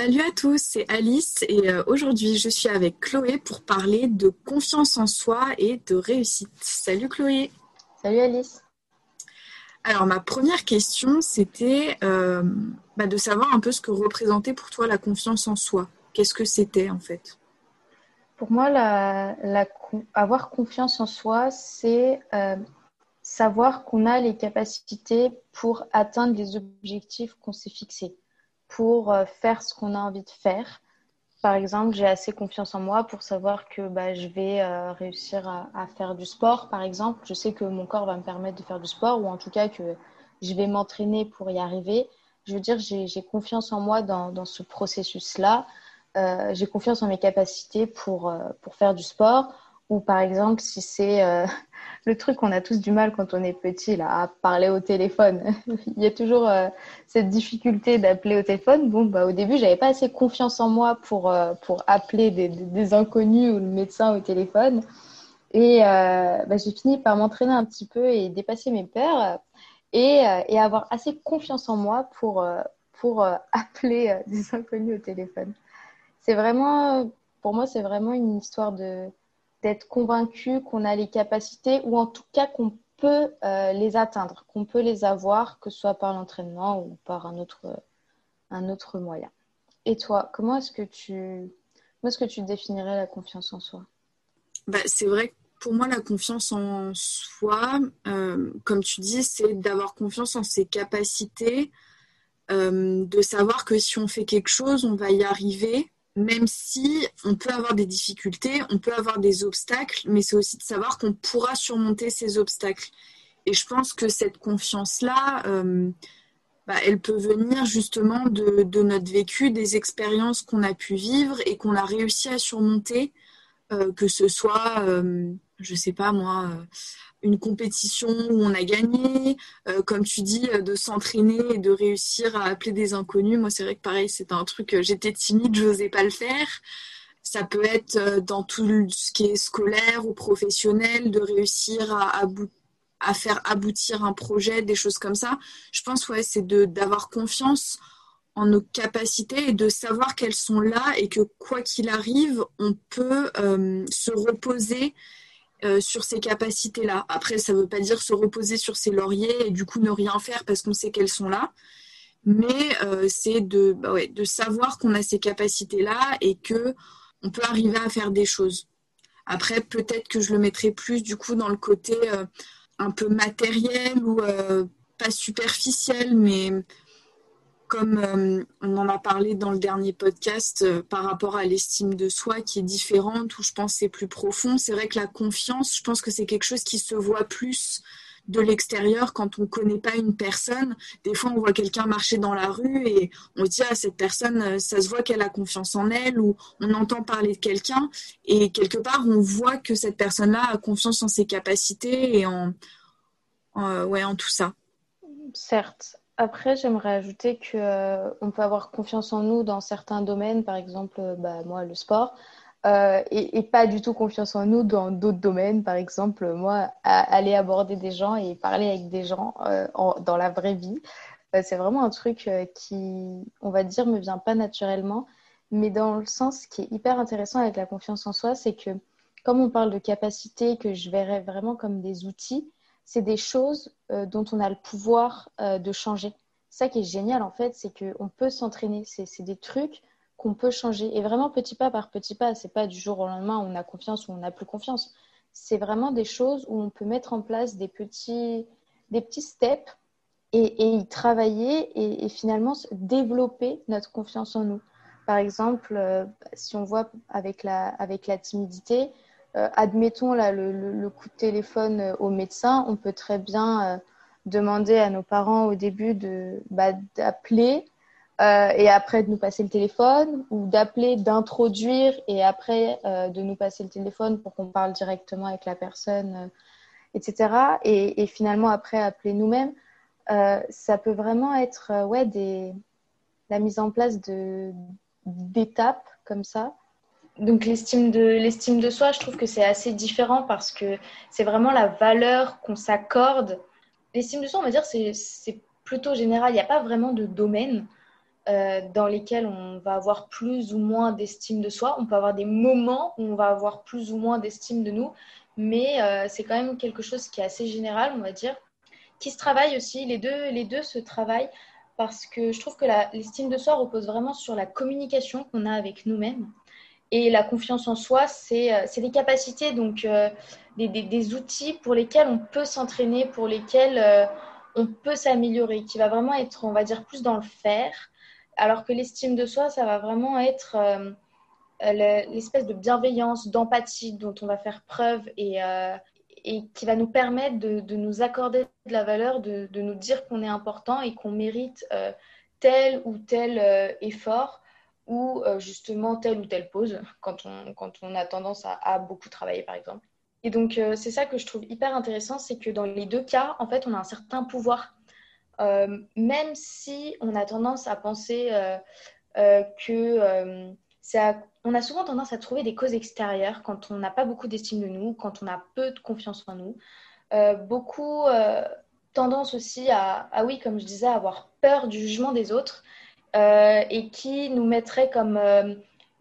Salut à tous, c'est Alice et euh, aujourd'hui je suis avec Chloé pour parler de confiance en soi et de réussite. Salut Chloé. Salut Alice. Alors ma première question c'était euh, bah, de savoir un peu ce que représentait pour toi la confiance en soi. Qu'est-ce que c'était en fait? Pour moi, avoir confiance en soi, c'est euh, savoir qu'on a les capacités pour atteindre les objectifs qu'on s'est fixés pour euh, faire ce qu'on a envie de faire. Par exemple, j'ai assez confiance en moi pour savoir que bah, je vais euh, réussir à, faire du sport, par exemple. Je sais que mon corps va me permettre de faire du sport ou en tout cas que je vais m'entraîner pour y arriver. Je veux dire, j'ai confiance en moi dans, dans ce processus-là. Euh, j'ai confiance en mes capacités pour, pour faire du sport. Ou par exemple, si c'est le truc qu'on a tous du mal quand on est petit, là, à parler au téléphone. Il y a toujours euh, cette difficulté d'appeler au téléphone. Bon, bah, au début, j'avais pas assez confiance en moi pour, euh, pour appeler des, inconnus ou le médecin au téléphone. Et euh, bah, j'ai fini par m'entraîner un petit peu et dépasser mes pères et, et avoir assez confiance en moi pour, pour appeler des inconnus au téléphone. C'est vraiment, pour moi, c'est vraiment une histoire de, d'être convaincu qu'on a les capacités ou en tout cas qu'on peut euh, les atteindre, qu'on peut les avoir, que ce soit par l'entraînement ou par un autre, un autre moyen. Et toi, comment est-ce que tu, est-ce que tu définirais la confiance en soi? Bah, C'est vrai que pour moi, la confiance en soi, euh, comme tu dis, c'est d'avoir confiance en ses capacités, euh, de savoir que si on fait quelque chose, on va y arriver, même si on peut avoir des difficultés, on peut avoir des obstacles, mais c'est aussi de savoir qu'on pourra surmonter ces obstacles. Et je pense que cette confiance-là, euh, bah, elle peut venir justement de, notre vécu, des expériences qu'on a pu vivre et qu'on a réussi à surmonter, euh, que ce soit, euh, je sais pas moi, une compétition où on a gagné, euh, comme tu dis, euh, de s'entraîner et de réussir à appeler des inconnus. Moi, c'est vrai que pareil, c'est un truc, euh, j'étais timide, je n'osais pas le faire. Ça peut être dans tout ce qui est scolaire ou professionnel, de réussir à, à faire aboutir un projet, des choses comme ça. Je pense, ouais, c'est d'avoir confiance en nos capacités et de savoir qu'elles sont là et que quoi qu'il arrive, on peut se reposer euh, sur ces capacités-là. Après, ça ne veut pas dire se reposer sur ses lauriers et du coup ne rien faire parce qu'on sait qu'elles sont là. Mais euh, c'est de, bah de savoir qu'on a ces capacités-là et que on peut arriver à faire des choses. Après, peut-être que je le mettrai plus du coup dans le côté euh, un peu matériel ou pas superficiel, mais comme euh, on en a parlé dans le dernier podcast euh, par rapport à l'estime de soi qui est différente, où je pense c'est plus profond, c'est vrai que la confiance, je pense que c'est quelque chose qui se voit plus de l'extérieur quand on ne connaît pas une personne. Des fois, on voit quelqu'un marcher dans la rue et on dit à ah, cette personne, euh, ça se voit qu'elle a confiance en elle ou on entend parler de quelqu'un et quelque part, on voit que cette personne-là a confiance en ses capacités et en, ouais, en tout ça. Certes. Après, j'aimerais ajouter qu'on euh, peut avoir confiance en nous dans certains domaines, par exemple, euh, bah, moi, le sport, euh, et, pas du tout confiance en nous dans d'autres domaines, par exemple, moi, aller aborder des gens et parler avec des gens dans la vraie vie. c'est vraiment un truc qui, on va dire, me vient pas naturellement, mais dans le sens qui est hyper intéressant avec la confiance en soi, c'est que comme on parle de capacité, que je verrais vraiment comme des outils, c'est des choses euh, dont on a le pouvoir euh, de changer. Ça qui est génial en fait, c'est qu'on peut s'entraîner. C'est des trucs qu'on peut changer. Et vraiment petit pas par petit pas. C'est pas du jour au lendemain on a confiance ou on n'a plus confiance. C'est vraiment des choses où on peut mettre en place des petits, des petits steps et, y travailler et, finalement développer notre confiance en nous. Par exemple, euh, si on voit avec la, avec la timidité, admettons là, le, coup de téléphone euh, au médecin, on peut très bien euh, demander à nos parents au début de bah, d'appeler et après de nous passer le téléphone ou d'appeler, d'introduire et après de nous passer le téléphone pour qu'on parle directement avec la personne, etc. Et, finalement après appeler nous-mêmes. ça peut vraiment être ouais, la mise en place d'étapes comme ça donc l'estime de l'estime de soi, je trouve que c'est assez différent parce que c'est vraiment la valeur qu'on s'accorde. L'estime de soi, on va dire, c'est plutôt général. Il n'y a pas vraiment de domaine. euh, dans lesquels on va avoir plus ou moins d'estime de soi. On peut avoir des moments où on va avoir plus ou moins d'estime de nous, mais euh, c'est quand même quelque chose qui est assez général, on va dire, qui se travaille aussi. Les deux, les deux se travaillent parce que je trouve que l'estime de soi repose vraiment sur la communication qu'on a avec nous-mêmes. Et la confiance en soi, c'est euh, des capacités, donc des, des, outils pour lesquels on peut s'entraîner, pour lesquels on peut s'améliorer, qui va vraiment être, on va dire, plus dans le faire. Alors que l'estime de soi, ça va vraiment être euh, l'espèce de bienveillance, d'empathie dont on va faire preuve et, euh, qui va nous permettre de, nous accorder de la valeur, de, nous dire qu'on est important et qu'on mérite euh, tel ou tel effort ou justement telle ou telle pause quand on, a tendance à, beaucoup travailler par exemple. Et donc c'est ça que je trouve hyper intéressant, c'est que dans les deux cas, en fait, on a un certain pouvoir euh, même si on a tendance à penser euh, euh, que ça, on a souvent tendance à trouver des causes extérieures quand on n'a pas beaucoup d'estime de nous, quand on a peu de confiance en nous. beaucoup tendance aussi à, oui, comme je disais, à avoir peur du jugement des autres et qui nous mettrait comme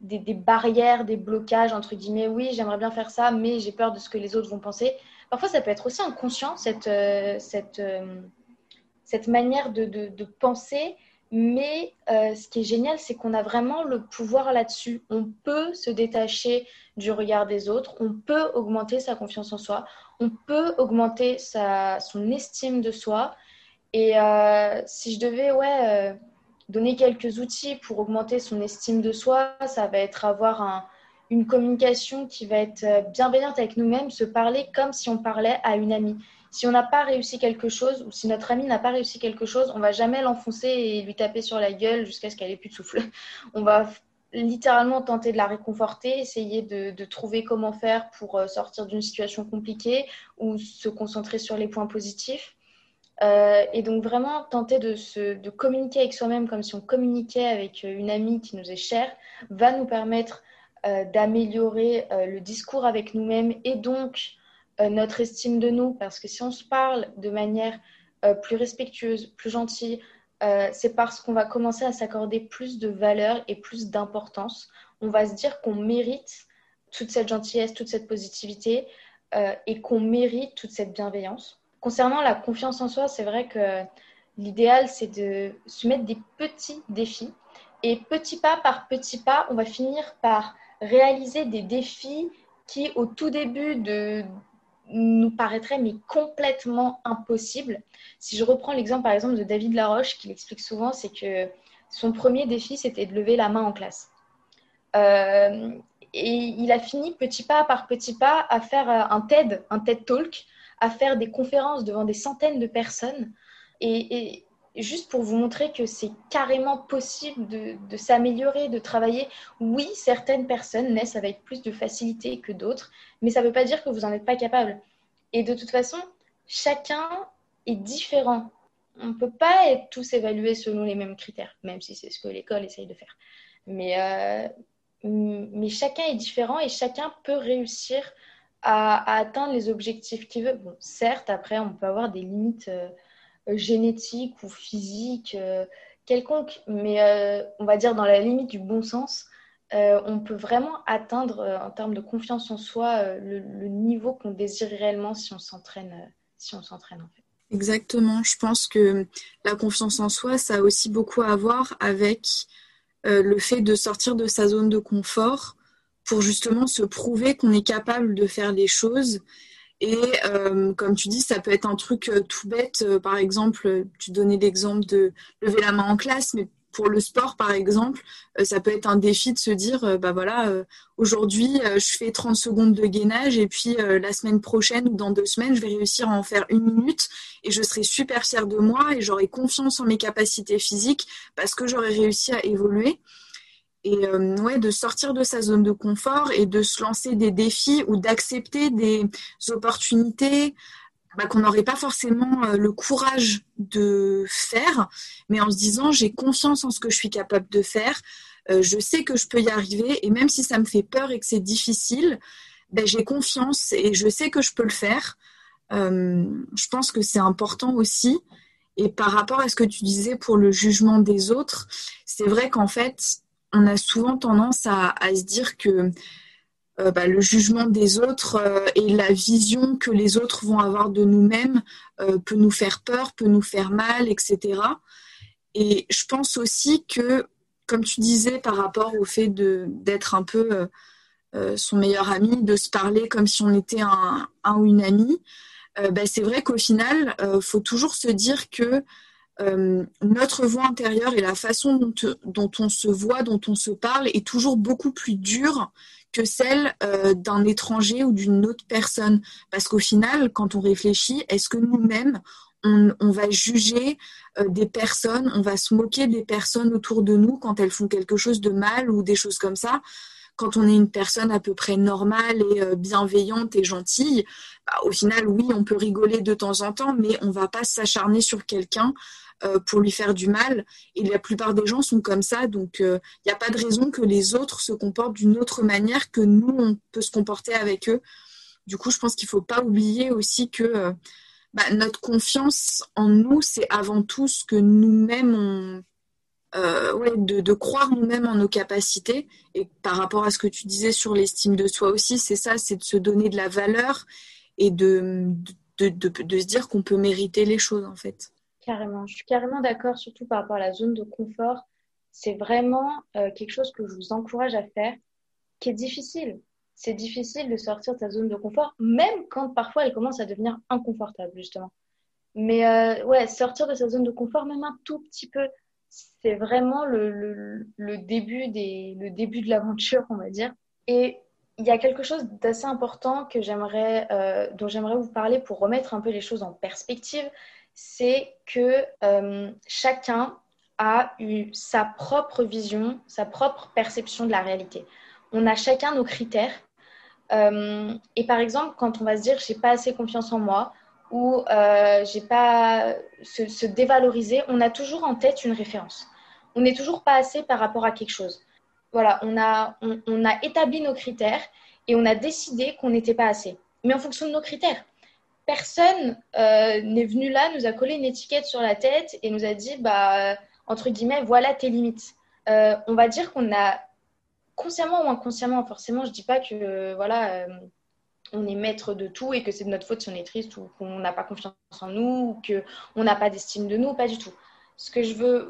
des, des, barrières, des blocages, entre guillemets. Oui, j'aimerais bien faire ça, mais j'ai peur de ce que les autres vont penser. Parfois, ça peut être aussi inconscient, cette, cette, cette manière de, de, penser. Mais euh, ce qui est génial, c'est qu'on a vraiment le pouvoir là-dessus. On peut se détacher du regard des autres, on peut augmenter sa confiance en soi, on peut augmenter sa, son estime de soi. Et euh, si je devais ouais, euh, donner quelques outils pour augmenter son estime de soi, ça va être avoir un, une communication qui va être bienveillante avec nous-mêmes, se parler comme si on parlait à une amie si on n'a pas réussi quelque chose ou si notre ami n'a pas réussi quelque chose, on va jamais l'enfoncer et lui taper sur la gueule jusqu'à ce qu'elle ait plus de souffle. On va littéralement tenter de la réconforter, essayer de, trouver comment faire pour euh, sortir d'une situation compliquée ou se concentrer sur les points positifs. Euh, et donc vraiment tenter de, communiquer avec soi-même comme si on communiquait avec euh, une amie qui nous est chère va nous permettre d'améliorer le discours avec nous-mêmes et donc euh, notre estime de nous, parce que si on se parle de manière euh, plus respectueuse, plus gentille, euh, c'est parce qu'on va commencer à s'accorder plus de valeur et plus d'importance. On va se dire qu'on mérite toute cette gentillesse, toute cette positivité et qu'on mérite toute cette bienveillance. Concernant la confiance en soi, c'est vrai que l'idéal, c'est de se mettre des petits défis. Et petit pas par petit pas, on va finir par réaliser des défis qui, au tout début de, nous paraîtrait mais complètement impossible. Si je reprends l'exemple par exemple de David Laroche, qui l'explique souvent, c'est que son premier défi, c'était de lever la main en classe. Euh, et il a fini petit pas par petit pas à faire un TED, un TED Talk, à faire des conférences devant des centaines de personnes. Et, juste pour vous montrer que c'est carrément possible de, s'améliorer, de travailler. Oui, certaines personnes naissent avec plus de facilité que d'autres, mais ça ne veut pas dire que vous n'en êtes pas capable. Et de toute façon, chacun est différent. On ne peut pas être tous évalués selon les mêmes critères, même si c'est ce que l'école essaye de faire. Mais, euh, mais chacun est différent et chacun peut réussir à, atteindre les objectifs qu'il veut. Bon, certes, après, on peut avoir des limites euh, génétiques ou physiques euh, quelconques, mais on va dire dans la limite du bon sens, euh, on peut vraiment atteindre euh, en termes de confiance en soi euh, le, niveau qu'on désire réellement si on s'entraîne si on s'entraîne en fait. Exactement, je pense que la confiance en soi, ça a aussi beaucoup à voir avec le fait de sortir de sa zone de confort pour justement se prouver qu'on est capable de faire les choses. Et comme tu dis, ça peut être un truc tout bête. par exemple, tu donnais l'exemple de lever la main en classe, mais pour le sport, par exemple, euh, ça peut être un défi de se dire, euh, bah voilà, euh, aujourd'hui, je fais 30 secondes de gainage et puis la semaine prochaine ou dans deux semaines, je vais réussir à en faire une minute et je serai super fière de moi et j'aurai confiance en mes capacités physiques parce que j'aurai réussi à évoluer. Et ouais, de sortir de sa zone de confort et de se lancer des défis ou d'accepter des opportunités, bah, qu'on n'aurait pas forcément euh, le courage de faire, mais en se disant j'ai confiance en ce que je suis capable de faire, euh, je sais que je peux y arriver, et même si ça me fait peur et que c'est difficile, ben, j'ai confiance et je sais que je peux le faire. Euh, je pense que c'est important aussi. Et par rapport à ce que tu disais pour le jugement des autres, c'est vrai qu'en fait, on a souvent tendance à, se dire que euh, bah, le jugement des autres euh, et la vision que les autres vont avoir de nous-mêmes euh, peut nous faire peur, peut nous faire mal, etc. Et je pense aussi que, comme tu disais, par rapport au fait d'être un peu son meilleur ami, de se parler comme si on était un, ou une amie, bah, c'est vrai qu'au final, il faut toujours se dire que notre voix intérieure et la façon dont, dont, on se voit, dont on se parle est toujours beaucoup plus dure que celle euh, d'un étranger ou d'une autre personne. Parce qu'au final, quand on réfléchit, est-ce que nous-mêmes, on, va juger euh, des personnes, on va se moquer des personnes autour de nous quand elles font quelque chose de mal ou des choses comme ça? Quand on est une personne à peu près normale et euh, bienveillante et gentille, bah, au final, oui, on peut rigoler de temps en temps, mais on va pas s'acharner sur quelqu'un euh, pour lui faire du mal. Et la plupart des gens sont comme ça, donc il euh, n'y a pas de raison que les autres se comportent d'une autre manière que nous, on peut se comporter avec eux. Du coup, je pense qu'il ne faut pas oublier aussi que bah, notre confiance en nous, c'est avant tout ce que nous-mêmes. De, de, croire nous-mêmes en nos capacités. Et par rapport à ce que tu disais sur l'estime de soi aussi, c'est ça, c'est de se donner de la valeur et de, de, de se dire qu'on peut mériter les choses en fait. Carrément, je suis carrément d'accord, surtout par rapport à la zone de confort. C'est vraiment euh, quelque chose que je vous encourage à faire, qui est difficile. C'est difficile de sortir de sa zone de confort, même quand parfois elle commence à devenir inconfortable, justement. Mais euh, ouais, sortir de sa zone de confort, même un tout petit peu, c'est vraiment le, début de l'aventure, on va dire. Et il y a quelque chose d'assez important que j'aimerais, euh, dont j'aimerais vous parler pour remettre un peu les choses en perspective c'est que euh, chacun a eu sa propre vision, sa propre perception de la réalité. On a chacun nos critères. Euh, et par exemple, quand on va se dire j'ai pas assez confiance en moi ou euh, j'ai pas se, dévaloriser, on a toujours en tête une référence. On n'est toujours pas assez par rapport à quelque chose. Voilà, on a, on a établi nos critères et on a décidé qu'on n'était pas assez. Mais en fonction de nos critères personne euh, n'est venu là, nous a collé une étiquette sur la tête et nous a dit, bah, entre guillemets, voilà tes limites. Euh, on va dire qu'on a consciemment ou inconsciemment, forcément, je dis pas que voilà, euh, on est maître de tout et que c'est de notre faute si on est triste ou qu'on n'a pas confiance en nous ou qu'on n'a pas d'estime de nous, pas du tout. Ce que je veux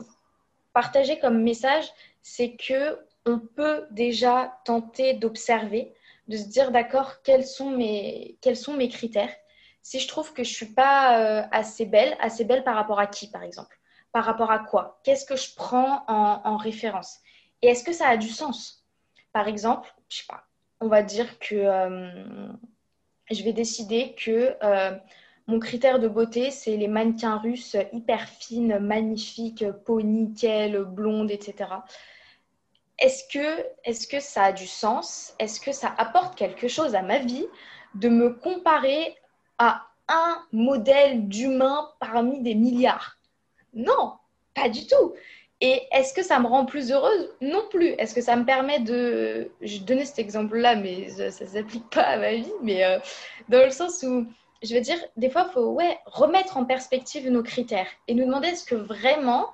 partager comme message, c'est que on peut déjà tenter d'observer, de se dire d'accord, quels sont mes, quels sont mes critères. Si je trouve que je suis pas euh, assez belle, assez belle par rapport à qui, par exemple? Par rapport à quoi? Qu'est-ce que je prends en, référence? Et est-ce que ça a du sens? Par exemple, je sais pas, on va dire que euh, je vais décider que euh, mon critère de beauté, c'est les mannequins russes hyper fines, magnifiques, peau nickel, blonde, etc. Est-ce que, ça a du sens? Est-ce que ça apporte quelque chose à ma vie de me comparer à un modèle d'humain parmi des milliards? Non, pas du tout. Et est-ce que ça me rend plus heureuse? Non plus. Est-ce que ça me permet de... Je donnais cet exemple-là, mais ça ne s'applique pas à ma vie, mais euh, dans le sens où, je veux dire, des fois, il faut remettre en perspective nos critères et nous demander est-ce que vraiment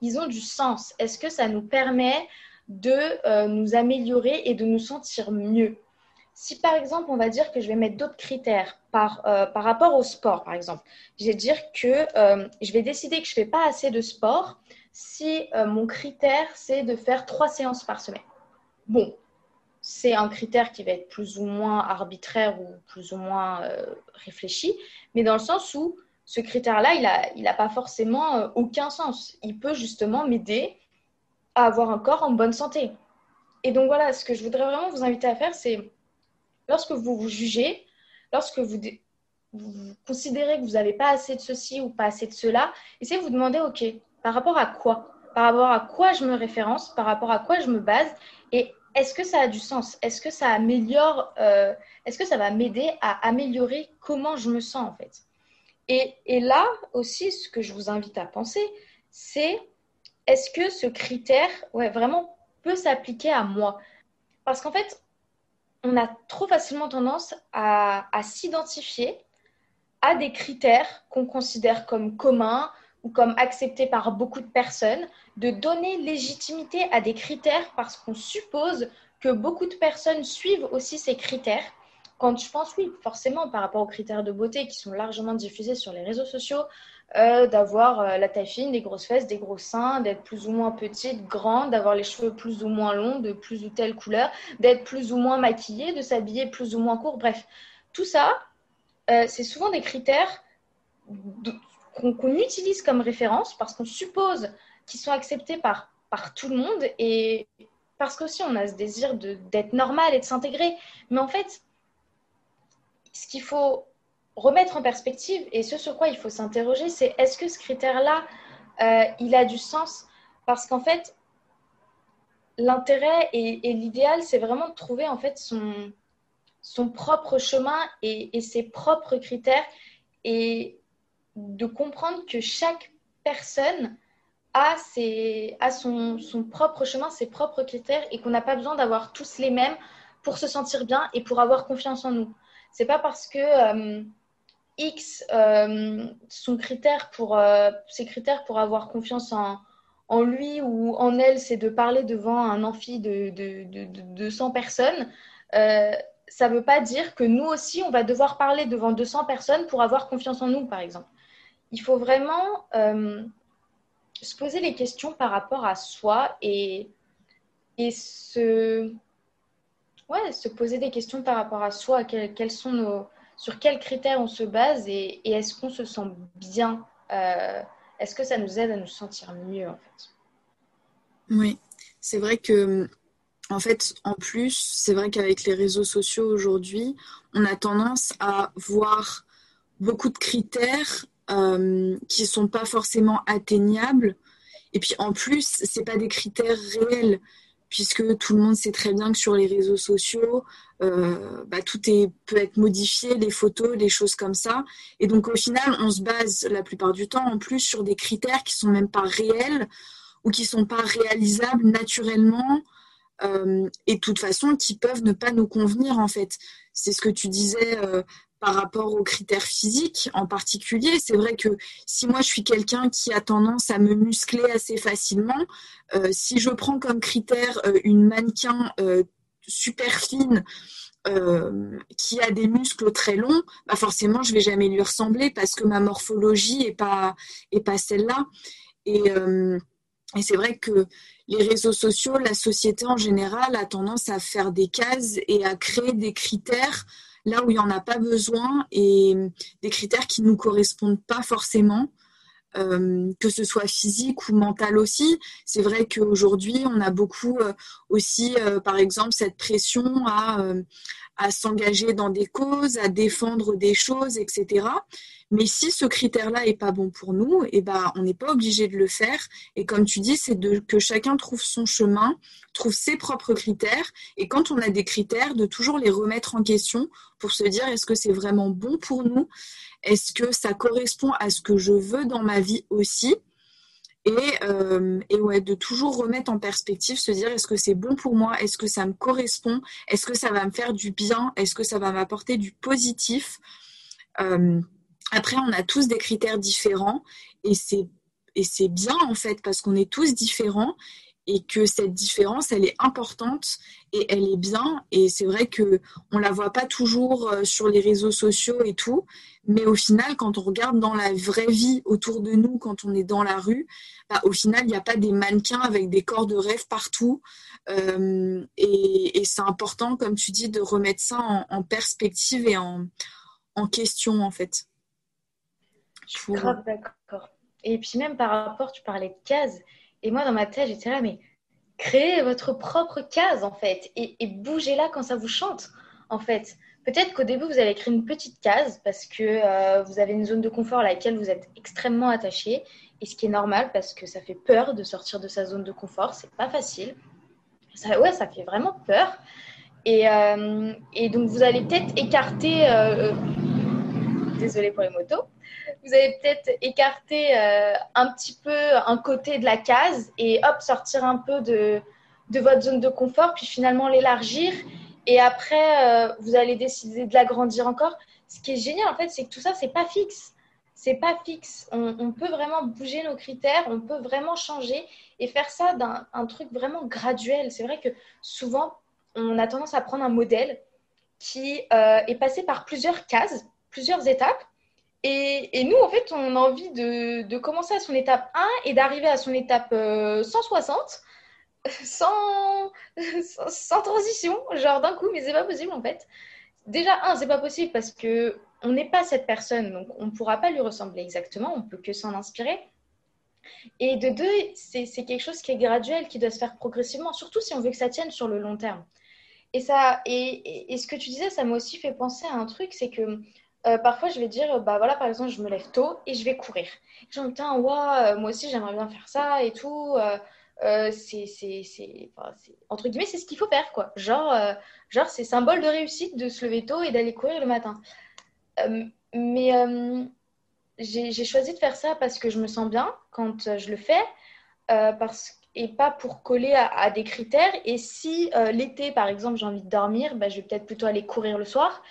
ils ont du sens? Est-ce que ça nous permet de euh, nous améliorer et de nous sentir mieux? Si par exemple, on va dire que je vais mettre d'autres critères par, euh, par rapport au sport, par exemple, je vais dire que euh, je vais décider que je ne fais pas assez de sport si euh, mon critère, c'est de faire trois séances par semaine. Bon, c'est un critère qui va être plus ou moins arbitraire ou plus ou moins réfléchi, mais dans le sens où ce critère-là, il n'a il a pas forcément aucun sens. Il peut justement m'aider à avoir un corps en bonne santé. Et donc voilà, ce que je voudrais vraiment vous inviter à faire, c'est lorsque vous vous jugez, lorsque vous, considérez que vous n'avez pas assez de ceci ou pas assez de cela, essayez de vous demander, OK, par rapport à quoi? Par rapport à quoi je me référence? Par rapport à quoi je me base? Et est-ce que ça a du sens? Est-ce que ça améliore euh, Est-ce que ça va m'aider à améliorer comment je me sens en fait? Et, là aussi, ce que je vous invite à penser, c'est est-ce que ce critère, ouais, vraiment peut s'appliquer à moi? Parce qu'en fait, on a trop facilement tendance à, s'identifier à des critères qu'on considère comme communs, ou comme acceptés par beaucoup de personnes, de donner légitimité à des critères parce qu'on suppose que beaucoup de personnes suivent aussi ces critères. Quand je pense, oui, forcément, par rapport aux critères de beauté qui sont largement diffusés sur les réseaux sociaux, euh, d'avoir euh, la taille fine, des grosses fesses, des gros seins, d'être plus ou moins petite, grande, d'avoir les cheveux plus ou moins longs, de plus ou telle couleur, d'être plus ou moins maquillée, de s'habiller plus ou moins court. Bref, tout ça, euh, c'est souvent des critères qu'on utilise comme référence parce qu'on suppose qu'ils sont acceptés par, par tout le monde et parce qu'aussi on a ce désir d'être normal et de s'intégrer. Mais en fait, ce qu'il faut remettre en perspective et ce sur quoi il faut s'interroger, c'est est-ce que ce critère-là, euh, il a du sens? Parce qu'en fait, l'intérêt et, l'idéal, c'est vraiment de trouver en fait son, son propre chemin et, ses propres critères et de comprendre que chaque personne a, ses, a son, son, propre chemin, ses propres critères et qu'on n'a pas besoin d'avoir tous les mêmes pour se sentir bien et pour avoir confiance en nous. C'est pas parce que euh, X, euh, son critère pour, euh, ses critères pour avoir confiance en, en lui ou en elle, c'est de parler devant un amphi de, de, de, de 200 personnes, euh, ça ne veut pas dire que nous aussi, on va devoir parler devant 200 personnes pour avoir confiance en nous, par exemple. Il faut vraiment se poser les questions par rapport à soi et, et se, ouais, se poser des questions par rapport à soi, quels sont nos, sur quels critères on se base et, est-ce qu'on se sent bien euh, Est-ce que ça nous aide à nous sentir mieux en fait? Oui, c'est vrai que en fait, en plus, c'est vrai qu'avec les réseaux sociaux aujourd'hui, on a tendance à voir beaucoup de critères euh, qui ne sont pas forcément atteignables. Et puis en plus, ce pas des critères réels puisque tout le monde sait très bien que sur les réseaux sociaux, euh, bah, tout peut être modifié, les photos, les choses comme ça. Et donc au final, on se base la plupart du temps en plus sur des critères qui sont même pas réels ou qui sont pas réalisables naturellement. Euh, et de toute façon qui peuvent ne pas nous convenir en fait. C'est ce que tu disais euh, par rapport aux critères physiques en particulier. C'est vrai que si moi je suis quelqu'un qui a tendance à me muscler assez facilement, euh, si je prends comme critère euh, une mannequin euh, super fine qui a des muscles très longs, bah forcément je vais jamais lui ressembler parce que ma morphologie est pas est pas celle-là. Et, et c'est vrai que les réseaux sociaux, la société en général a tendance à faire des cases et à créer des critères là où il n'y en a pas besoin et des critères qui ne nous correspondent pas forcément. Euh, que ce soit physique ou mental aussi. C'est vrai qu'aujourd'hui, on a beaucoup euh, aussi, euh, par exemple, cette pression à, à s'engager dans des causes, à défendre des choses, etc. Mais si ce critère-là est pas bon pour nous, eh ben, on n'est pas obligé de le faire. Et comme tu dis, c'est que chacun trouve son chemin, trouve ses propres critères. Et quand on a des critères, de toujours les remettre en question pour se dire est-ce que c'est vraiment bon pour nous? Est-ce que ça correspond à ce que je veux dans ma vie aussi? Et, euh, et, ouais, de toujours remettre en perspective, se dire est-ce que c'est bon pour moi, est-ce que ça me correspond, est-ce que ça va me faire du bien, est-ce que ça va m'apporter du positif? Euh, après, on a tous des critères différents et c'est et c'est bien en fait parce qu'on est tous différents et que cette différence elle est importante et elle est bien et c'est vrai que on la voit pas toujours euh, sur les réseaux sociaux et tout mais au final quand on regarde dans la vraie vie autour de nous quand on est dans la rue bah, au final il n'y a pas des mannequins avec des corps de rêve partout euh, et, et c'est important comme tu dis de remettre ça en, en perspective et en, en question en fait je suis grave d'accord. Et puis même par rapport, tu parlais de cases. Et moi, dans ma tête, j'étais là, mais créez votre propre case, en fait. Et, bougez-la quand ça vous chante, en fait. Peut-être qu'au début, vous allez créer une petite case parce que euh, vous avez une zone de confort à laquelle vous êtes extrêmement attaché. Et ce qui est normal parce que ça fait peur de sortir de sa zone de confort. C'est pas facile. Ouais, ça fait vraiment peur. Et, euh, et donc, vous allez peut-être écarter. Euh, désolée pour les motos vous avez peut-être écarté euh, un petit peu un côté de la case et hop, sortir un peu de, de votre zone de confort, puis finalement l'élargir. Et après, euh, vous allez décider de l'agrandir encore. Ce qui est génial, en fait, c'est que tout ça, c'est pas fixe. c'est pas fixe. On, peut vraiment bouger nos critères, on peut vraiment changer et faire ça d'un un truc vraiment graduel. C'est vrai que souvent, on a tendance à prendre un modèle qui euh, est passé par plusieurs cases, plusieurs étapes. Et, nous, en fait, on a envie de, commencer à son étape 1 et d'arriver à son étape 160 euh, sans, transition, genre d'un coup, mais c'est pas possible en fait. Déjà, un, c'est pas possible parce que on n'est pas cette personne, donc on ne pourra pas lui ressembler exactement, on peut que s'en inspirer. Et de deux, c'est quelque chose qui est graduel, qui doit se faire progressivement, surtout si on veut que ça tienne sur le long terme. Et, ça, et, ce que tu disais, ça m'a aussi fait penser à un truc, c'est que euh, parfois je vais dire, bah voilà, par exemple, je me lève tôt et je vais courir. Genre, putain, ouais, moi aussi j'aimerais bien faire ça et tout. Euh, euh, c'est, entre guillemets, c'est ce qu'il faut faire, quoi. Genre, genre c'est symbole de réussite de se lever tôt et d'aller courir le matin. Euh, mais euh, j'ai choisi de faire ça parce que je me sens bien quand euh, je le fais, parce, et pas pour coller à, des critères. Et si l'été, par exemple, j'ai envie de dormir, bah, je vais peut-être plutôt aller courir le soir.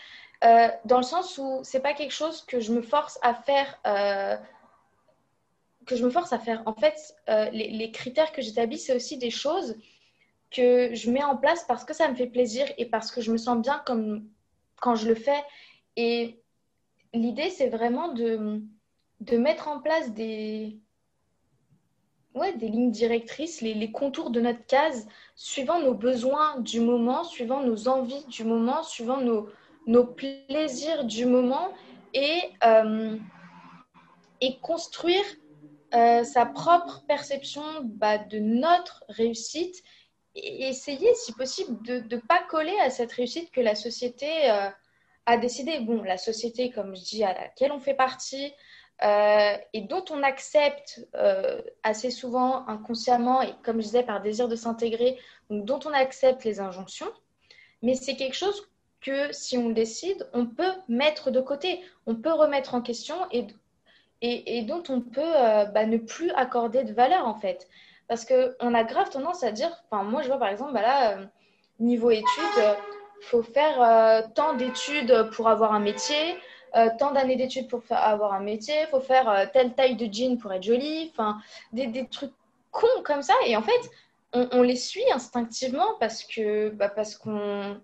Dans le sens où c'est pas quelque chose que je me force à faire que je me force à faire. En fait, les, les, critères que j'établis, c'est aussi des choses que je mets en place parce que ça me fait plaisir et parce que je me sens bien quand je le fais. Et l'idée, c'est vraiment de, de mettre en place des, ouais, des lignes directrices, les, contours de notre case, suivant nos besoins du moment, suivant nos envies du moment, suivant nos, nos plaisirs du moment, et, euh, et construire euh, sa propre perception bah, de notre réussite et essayer, si possible, de ne pas coller à cette réussite que la société... Euh, à décider. Bon, la société, comme je dis, à laquelle on fait partie et dont on accepte assez souvent inconsciemment et comme je disais par désir de s'intégrer, dont on accepte les injonctions, mais c'est quelque chose que si on décide, on peut mettre de côté, on peut remettre en question et, et, dont on peut euh, bah, ne plus accorder de valeur en fait. Parce qu'on a grave tendance à dire, moi je vois par exemple, bah là, niveau études, faut faire euh, tant d'études pour avoir un métier, euh, tant d'années d'études pour avoir un métier, faut faire euh, telle taille de jean pour être jolie, enfin, des, des, trucs cons comme ça. Et en fait, on, les suit instinctivement parce que bah, parce qu'on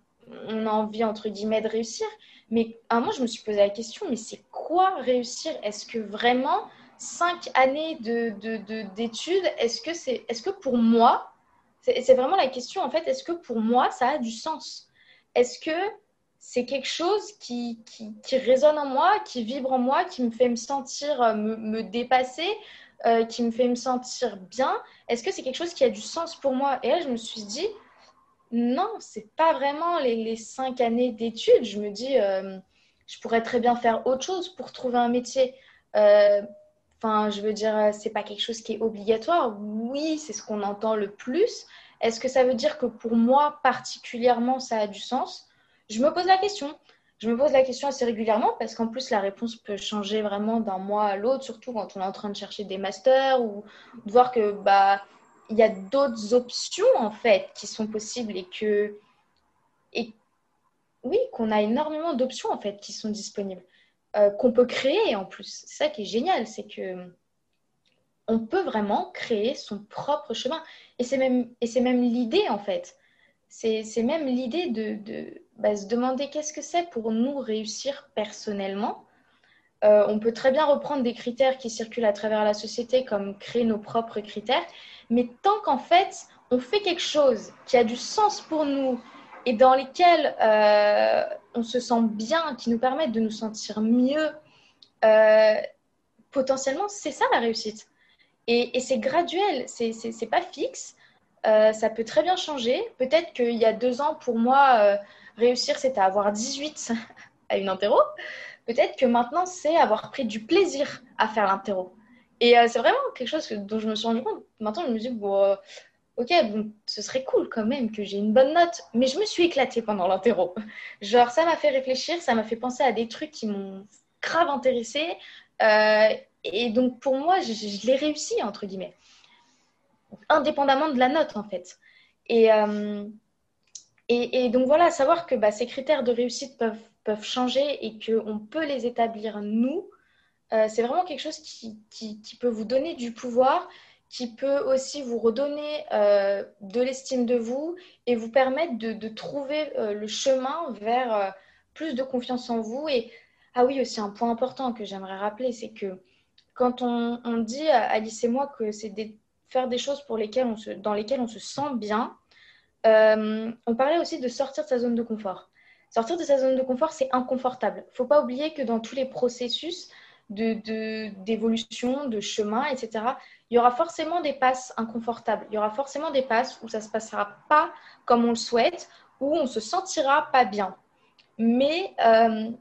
on a envie, entre guillemets, de réussir. Mais à un moment, je me suis posé la question, mais c'est quoi réussir? Est-ce que vraiment, cinq années d'études, de, de, est-ce que, c'est, est-ce que pour moi, c'est vraiment la question, en fait, est-ce que pour moi, ça a du sens? Est-ce que c'est quelque chose qui, qui, résonne en moi, qui vibre en moi, qui me fait me sentir, euh, me, dépasser, euh, qui me fait me sentir bien? Est-ce que c'est quelque chose qui a du sens pour moi? Et là, je me suis dit, non, c'est pas vraiment les, cinq années d'études. Je me dis, euh, je pourrais très bien faire autre chose pour trouver un métier. Enfin, je veux dire, c'est pas quelque chose qui est obligatoire. Oui, c'est ce qu'on entend le plus, est-ce que ça veut dire que pour moi particulièrement, ça a du sens? Je me pose la question. Je me pose la question assez régulièrement parce qu'en plus, la réponse peut changer vraiment d'un mois à l'autre, surtout quand on est en train de chercher des masters ou de voir que bah il y a d'autres options en fait qui sont possibles et que et oui qu'on a énormément d'options en fait qui sont disponibles euh, qu'on peut créer en plus c'est ça qui est génial c'est que on peut vraiment créer son propre chemin. Et c'est même, même l'idée, en fait. C'est, même l'idée de, bah, se demander qu'est-ce que c'est pour nous réussir personnellement. Euh, on peut très bien reprendre des critères qui circulent à travers la société, comme créer nos propres critères. Mais tant qu'en fait, on fait quelque chose qui a du sens pour nous et dans lesquels euh, on se sent bien, qui nous permettent de nous sentir mieux, euh, potentiellement, c'est ça la réussite. Et, c'est graduel, c'est pas fixe. Ça peut très bien changer. Peut-être qu'il y a deux ans, pour moi, réussir, c'était avoir 18 à une interro. Peut-être que maintenant, c'est avoir pris du plaisir à faire l'interro. Et euh, c'est vraiment quelque chose dont je me suis rendu compte. Maintenant, je me dis, bon, ok, bon, ce serait cool quand même que j'ai une bonne note. Mais je me suis éclatée pendant l'interro. Genre, ça m'a fait réfléchir, ça m'a fait penser à des trucs qui m'ont grave intéressée et donc, pour moi, je, l'ai réussi, entre guillemets. Indépendamment de la note, en fait. Et, euh, et, donc, voilà, savoir que bah, ces critères de réussite peuvent, peuvent changer et qu'on peut les établir nous, c'est vraiment quelque chose qui, peut vous donner du pouvoir, qui peut aussi vous redonner de l'estime de vous et vous permettre de, de trouver le chemin vers plus de confiance en vous. Et ah oui, aussi un point important que j'aimerais rappeler, c'est que quand on, on, dit, Alice et moi, que c'est faire des choses pour lesquelles on se, dans lesquelles on se sent bien, euh, on parlait aussi de sortir de sa zone de confort. Sortir de sa zone de confort, c'est inconfortable. Il ne faut pas oublier que dans tous les processus d'évolution, de, de chemin, etc., il y aura forcément des passes inconfortables. Il y aura forcément des passes où ça ne se passera pas comme on le souhaite, où on se sentira pas bien. Mais euh,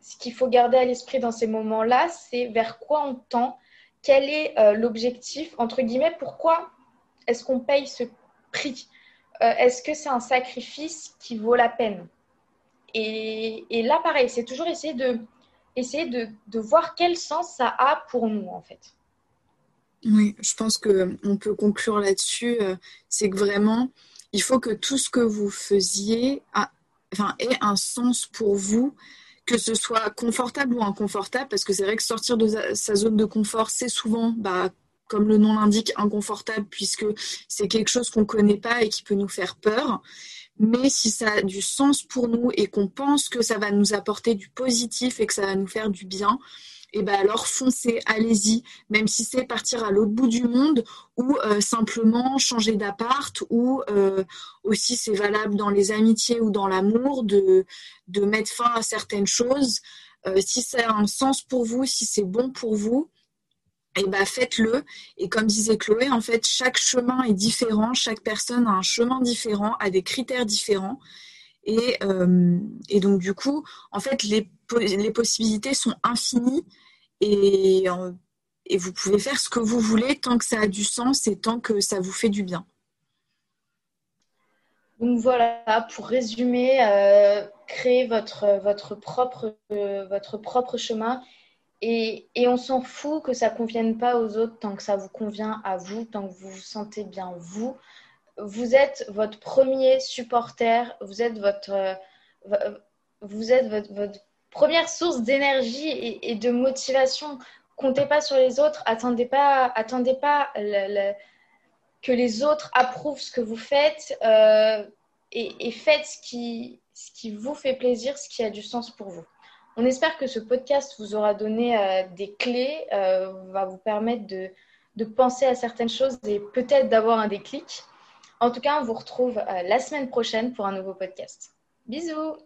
ce qu'il faut garder à l'esprit dans ces moments-là, c'est vers quoi on tend, quel est euh, l'objectif, entre guillemets, pourquoi est-ce qu'on paye ce prix? Euh, Est-ce que c'est un sacrifice qui vaut la peine? Et, là, pareil, c'est toujours essayer de, essayer de, de, voir quel sens ça a pour nous, en fait. Oui, je pense qu'on peut conclure là-dessus. c'est que vraiment, il faut que tout ce que vous faisiez enfin, ait un sens pour vous que ce soit confortable ou inconfortable, parce que c'est vrai que sortir de sa zone de confort, c'est souvent, bah, comme le nom l'indique, inconfortable, puisque c'est quelque chose qu'on ne connaît pas et qui peut nous faire peur. Mais si ça a du sens pour nous et qu'on pense que ça va nous apporter du positif et que ça va nous faire du bien, et eh ben alors foncez, allez-y, même si c'est partir à l'autre bout du monde ou euh, simplement changer d'appart ou euh, aussi c'est valable dans les amitiés ou dans l'amour de, mettre fin à certaines choses. Euh, si ça a un sens pour vous, si c'est bon pour vous, et eh ben faites-le. Et comme disait Chloé, en fait, chaque chemin est différent, chaque personne a un chemin différent, a des critères différents. Et, et donc, du coup, en fait, les les possibilités sont infinies et, et, vous pouvez faire ce que vous voulez tant que ça a du sens et tant que ça vous fait du bien. Donc voilà, pour résumer, euh, créer votre, votre, propre, euh, votre propre chemin et, et on s'en fout que ça ne convienne pas aux autres tant que ça vous convient à vous, tant que vous vous sentez bien vous. Vous êtes votre premier supporter, vous êtes votre, euh, vous êtes votre, première source d'énergie et, de motivation. Comptez pas sur les autres, attendez pas, attendez pas que les autres approuvent ce que vous faites euh, et, faites ce qui, ce qui vous fait plaisir, ce qui a du sens pour vous. On espère que ce podcast vous aura donné euh, des clés, euh, va vous permettre de, de, penser à certaines choses et peut-être d'avoir un déclic. En tout cas, on vous retrouve la semaine prochaine pour un nouveau podcast. Bisous